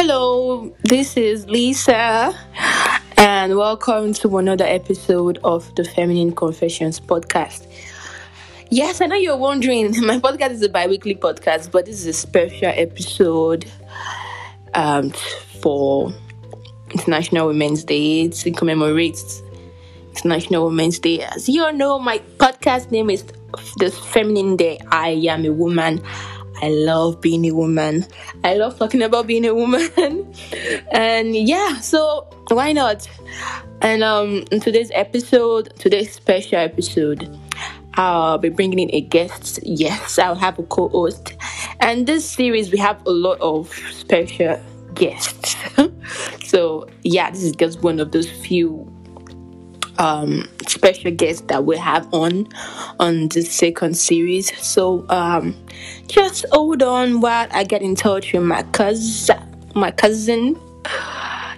Hello, this is Lisa, and welcome to another episode of the Feminine Confessions podcast. Yes, I know you're wondering, my podcast is a bi weekly podcast, but this is a special episode um, for International Women's Day. It commemorates International Women's Day. As you all know, my podcast name is The Feminine Day. I am a woman. I love being a woman. I love talking about being a woman. and yeah, so why not? And um in today's episode, today's special episode, I'll be bringing in a guest. Yes, I'll have a co-host. And this series we have a lot of special guests. so yeah, this is just one of those few um, special guest that we have on on the second series. So um, just hold on while I get in touch with my cousin. My cousin.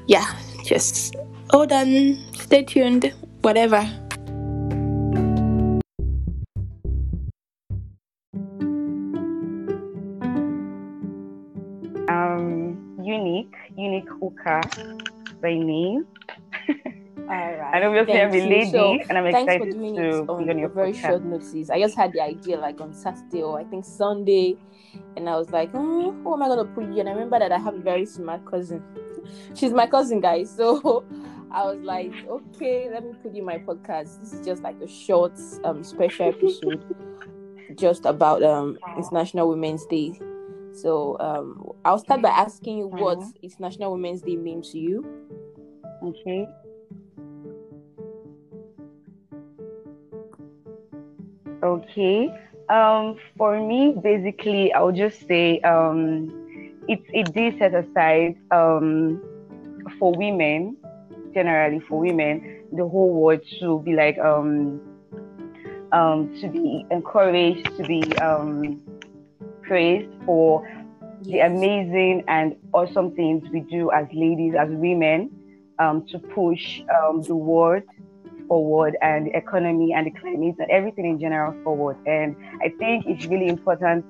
Yeah, just hold on. Stay tuned. Whatever. Um, unique, unique hooker by name. All right. And obviously, Thank I'm a you. lady, So, and I'm Thanks for doing to it be on on your very podcast. short notice. I just had the idea like on Saturday or I think Sunday, and I was like, oh, who am I gonna put you? And I remember that I have a very smart cousin. She's my cousin, guys. So I was like, okay, let me put you in my podcast. This is just like a short, um, special episode, just about um International Women's Day. So um, I'll start by asking you what Mhm. International Women's Day means to you. Okay. Okay. Um, for me, basically, I would just say um, it's a day set aside um, for women, generally for women, the whole world to be like um, um, to be encouraged, to be um, praised for the amazing and awesome things we do as ladies, as women, um, to push um, the world forward and the economy and the climate and everything in general forward. And I think it's really important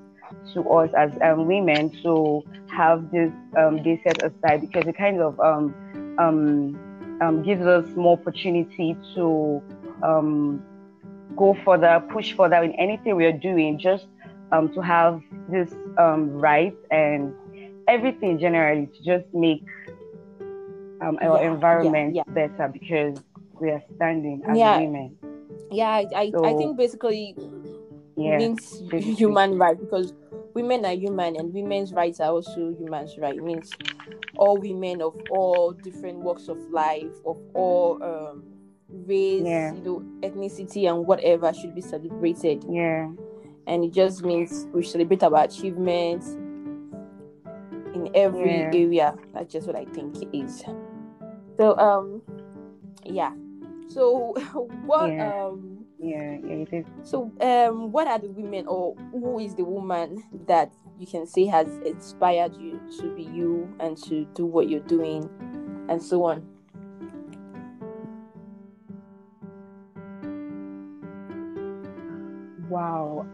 to us as um, women to have this um, day set aside because it kind of um, um, um, gives us more opportunity to um, go further, push further in anything we are doing, just um, to have this um, right and everything generally to just make um, our Yeah, yeah, environment yeah. better because we are standing as Yeah. women. Yeah, I, I, I think basically Yeah. means basically. human right because women are human and women's rights are also human's right. It means all women of all different walks of life, of all um, race, Yeah. you know, ethnicity and whatever should be celebrated. Yeah. And it just means we celebrate our achievements in every Yeah. area. That's just what I think it is. So um yeah. So what Yeah. um Yeah. Yeah. It is. so, um, what are the women, or who is the woman that you can say has inspired you to be you and to do what you're doing, and so on? Wow.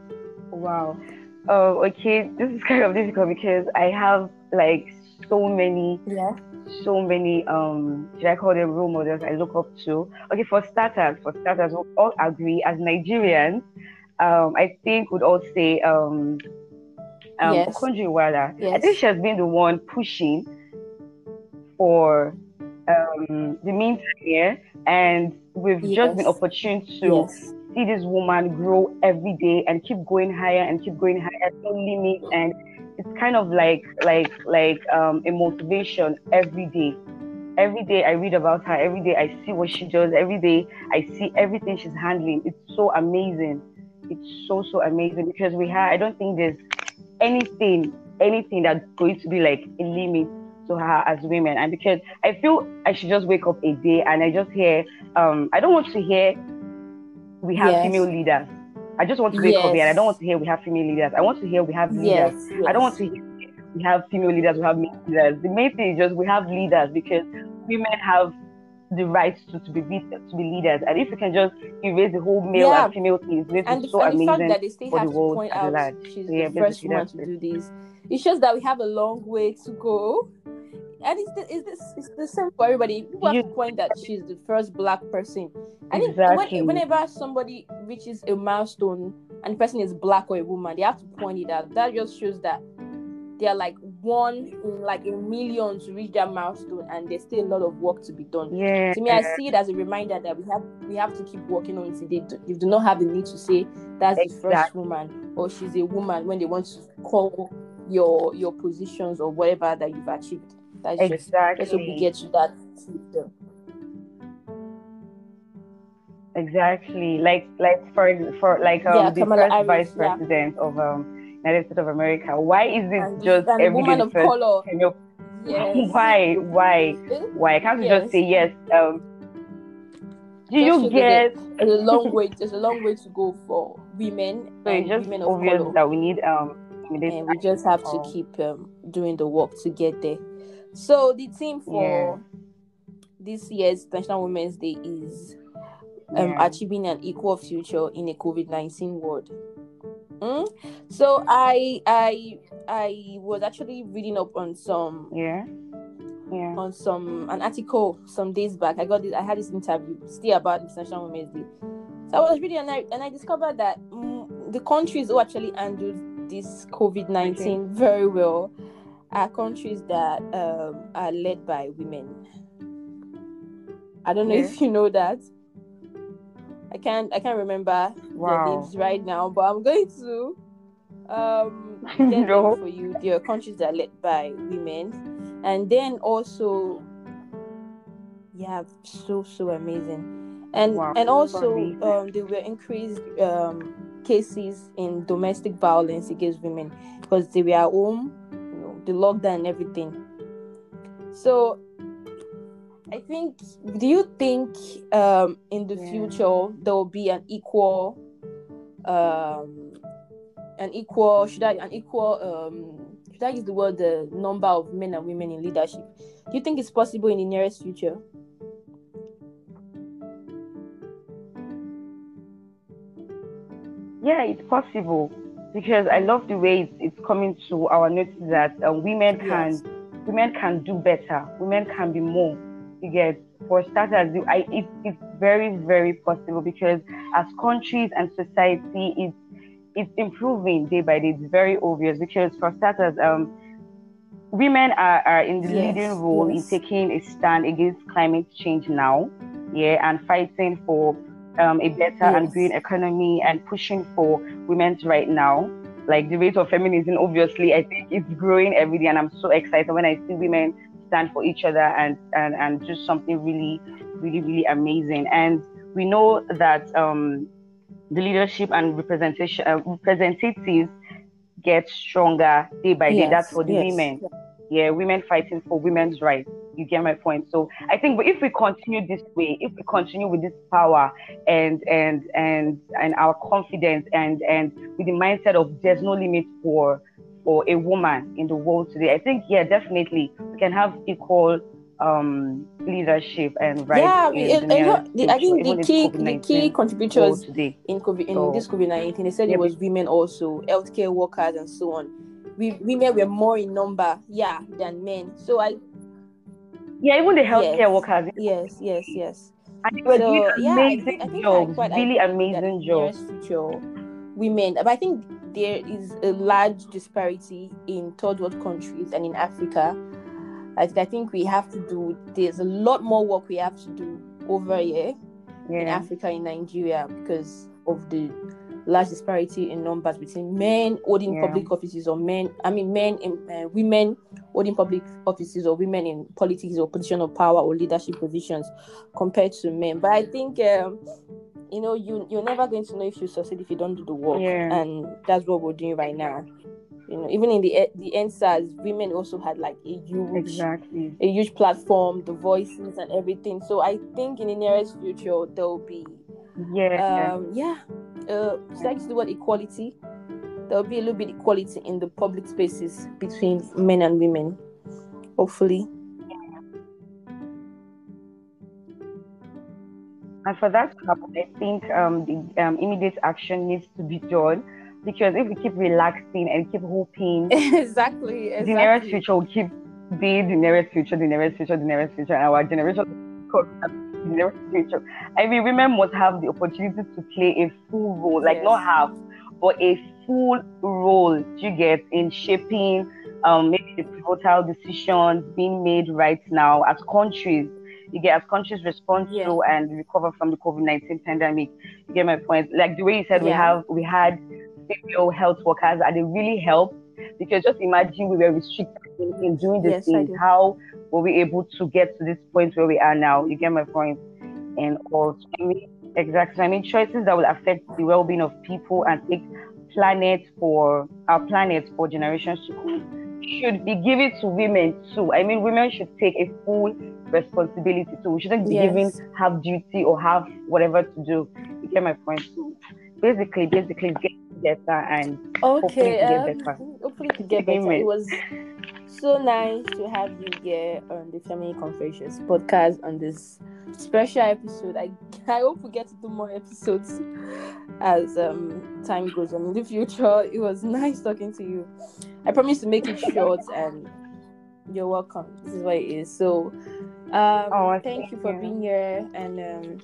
Wow. Oh, okay. This is kind of difficult because I have like so many Yeah. So many um should I call them role models I look up to. Okay, for starters, for starters, we all agree as Nigerians, um, I think would all say um um Yes. Iweala. I think she has been the one pushing for um the meantime here and we've just been Yes. opportune to Yes. see this woman grow every day and keep going higher and keep going higher, no limit, and it's kind of like like like um, a motivation every day. Every day I read about her. Every day I see what she does. Every day I see everything she's handling. It's so amazing. It's so so amazing because we have. I don't think there's anything anything that's going to be like a limit to her as women. And because I feel I should just wake up a day and I just hear. Um, I don't want to hear we have Yes. female leaders. I just want to wake up here and I don't want to hear we have female leaders. I want to hear we have leaders. Yes. I don't want to hear we have female leaders, we have male leaders. The main thing is just we have leaders because women have the right to, to be to be leaders. And if you can just erase the whole male Yeah. and female thing, it's going to and be the, so and the fact amazing. that they still have the to point out large. she's yeah, the first woman to do this. It's just that we have a long way to go and it's the, it's, the, it's the same for everybody. People You- have to point that she's the first black person. And Exactly. when, whenever somebody reaches a milestone and the person is black or a woman, they have to point it out. That just shows that they are like one in like a million to reach that milestone, and there's still a lot of work to be done. Yeah. To me, I see it as a reminder that we have we have to keep working on it. They do, you do not have the need to say that's the first woman or she's a woman when they want to call your your positions or whatever that you've achieved. That's Exactly. let's hope we get to that. later. Exactly. Like like for for like um Yeah, the Kamala first Harris, vice yeah. president of um United States of America. Why is it And, just and a every woman day of first color. of- Yes. Why? Why? Why? Can't you Yes. just say yes? Um do Just you get There's a long way. There's a long way to go for women so it's just women of obvious color. that we need um and we just have to keep um, doing the work to get there. So the theme for this year's International Women's Day is um, Yeah. achieving an equal future in a COVID nineteen world. Mm? So I I I was actually reading up on some Yeah. Yeah. on some an article some days back. I got this. I had this interview still about International Women's Day. So I was reading and I and I discovered that mm, the countries who actually handled this COVID nineteen very well are countries that um, are led by women. I don't know Yeah. if you know that. I can't I can't remember their Wow. names right now, but I'm going to um get them No. for you. There are countries that are led by women, and then also, yeah, so so amazing, and Wow, and also um there were increased um cases in domestic violence against women because they were at home, the lockdown and everything. So I think do you think um in the Yeah. future there will be an equal um an equal should I an equal um should I use the word the number of men and women in leadership? Do you think it's possible in the nearest future? Yeah, it's possible because I love the way it's, it's coming to our notice that um, women can Yes. women can do better. Women can be more. You get for starters, I, it, it's very very possible because as countries and society, it's it's improving day by day. It's very obvious because for starters, um, women are, are in the Yes, leading role yes. in taking a stand against climate change now, yeah, and fighting for um, a better and green economy and pushing for women's right now. Like the rate of feminism, obviously, I think it's growing every day, and I'm so excited when I see women stand for each other and and and do something really, really, really amazing. And we know that um, the leadership and representation uh, representatives get stronger day by day. Yes, That's for the yes. women. Yeah, women fighting for women's rights. You get my point. So I think, but if we continue this way, if we continue with this power and and and and our confidence and and with the mindset of there's no limit for for a woman in the world today, I think yeah, definitely we can have equal um leadership and rights. yeah, in it- the it- near the- I think the key the key contributors in COVID in So- this COVID nineteen. They said Yeah, it was women also, healthcare workers and so on. We women were more in number, yeah, than men. So I Yeah, even the healthcare Yes. workers. yes, yes, yes. And they were So doing yeah, I amazing think, I think jobs, really amazing jobs. future, women. But I think there is a large disparity in third world countries and in Africa. I, I think we have to do. There's a lot more work we have to do over here in Africa, in Nigeria, because of the large disparity in numbers between men holding Yeah. public offices or men, I mean, men and uh, women holding public offices or women in politics or position of power or leadership positions compared to men. But I think, um, you know, you you're never going to know if you succeed if you don't do the work, Yeah. and that's what we're doing right now. You know, even in the the EndSARS, women also had like a huge exactly. a huge platform, the voices and everything. So I think in the nearest future there will be Yeah, um yeah, uh should I use the word equality? There will be a little bit equality in the public spaces between men and women. Hopefully. and for that to happen, I think um, the um, immediate action needs to be done because if we keep relaxing and keep hoping, exactly. the nearest future will keep be the nearest future, the nearest future, the nearest future, and our generation the nearest future. I mean, women must have the opportunity to play a full role, like yes. not half, but a full role. You get in shaping um, maybe the pivotal decisions being made right now as countries. You get as countries respond to and recover from the COVID nineteen pandemic. You get my point. Like the way you said, yeah. we have we had female health workers, and they really helped because just imagine we were restricted in, in doing these yes, things. How were we able to get to this point where we are now? You get my point. And also, I mean, exactly. I mean, choices that will affect the well-being of people and take planet for our planet for generations to come should be given to women too. I mean, women should take a full responsibility too. We shouldn't be yes. given half duty or half whatever to do. You get my point. So basically, basically, get better and okay, hopefully to get um, better. Hopefully to get better. It was so nice to have you here on the Feminine Confessions podcast on this special episode. I I hope we get to do more episodes as um time goes on in the future. It was nice talking to you. I promise to make it short and you're welcome. This is what it is. So um oh, thank, you for you. being here and um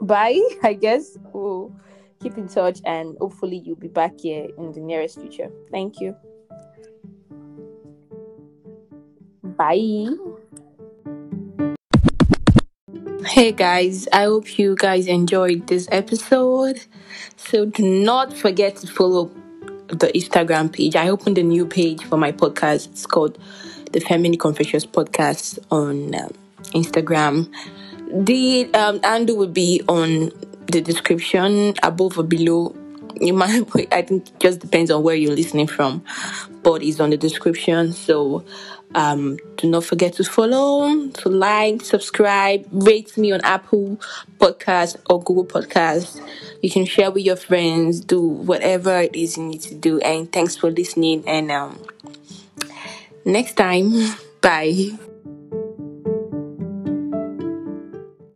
bye, I guess. We'll keep in touch and hopefully you'll be back here in the nearest future. Thank you. Bye. Hey guys, I hope you guys enjoyed this episode. So do not forget to follow the Instagram page. I opened a new page for my podcast. It's called the Feminine Confessions Podcast on um, Instagram. The um, handle will be on the description above or below you might i think it just depends on where you're listening from it's on the description. So um, do not forget to follow to like subscribe rate me on apple podcast or google podcast you can share with your friends do whatever it is you need to do. And thanks for listening. And um, next time bye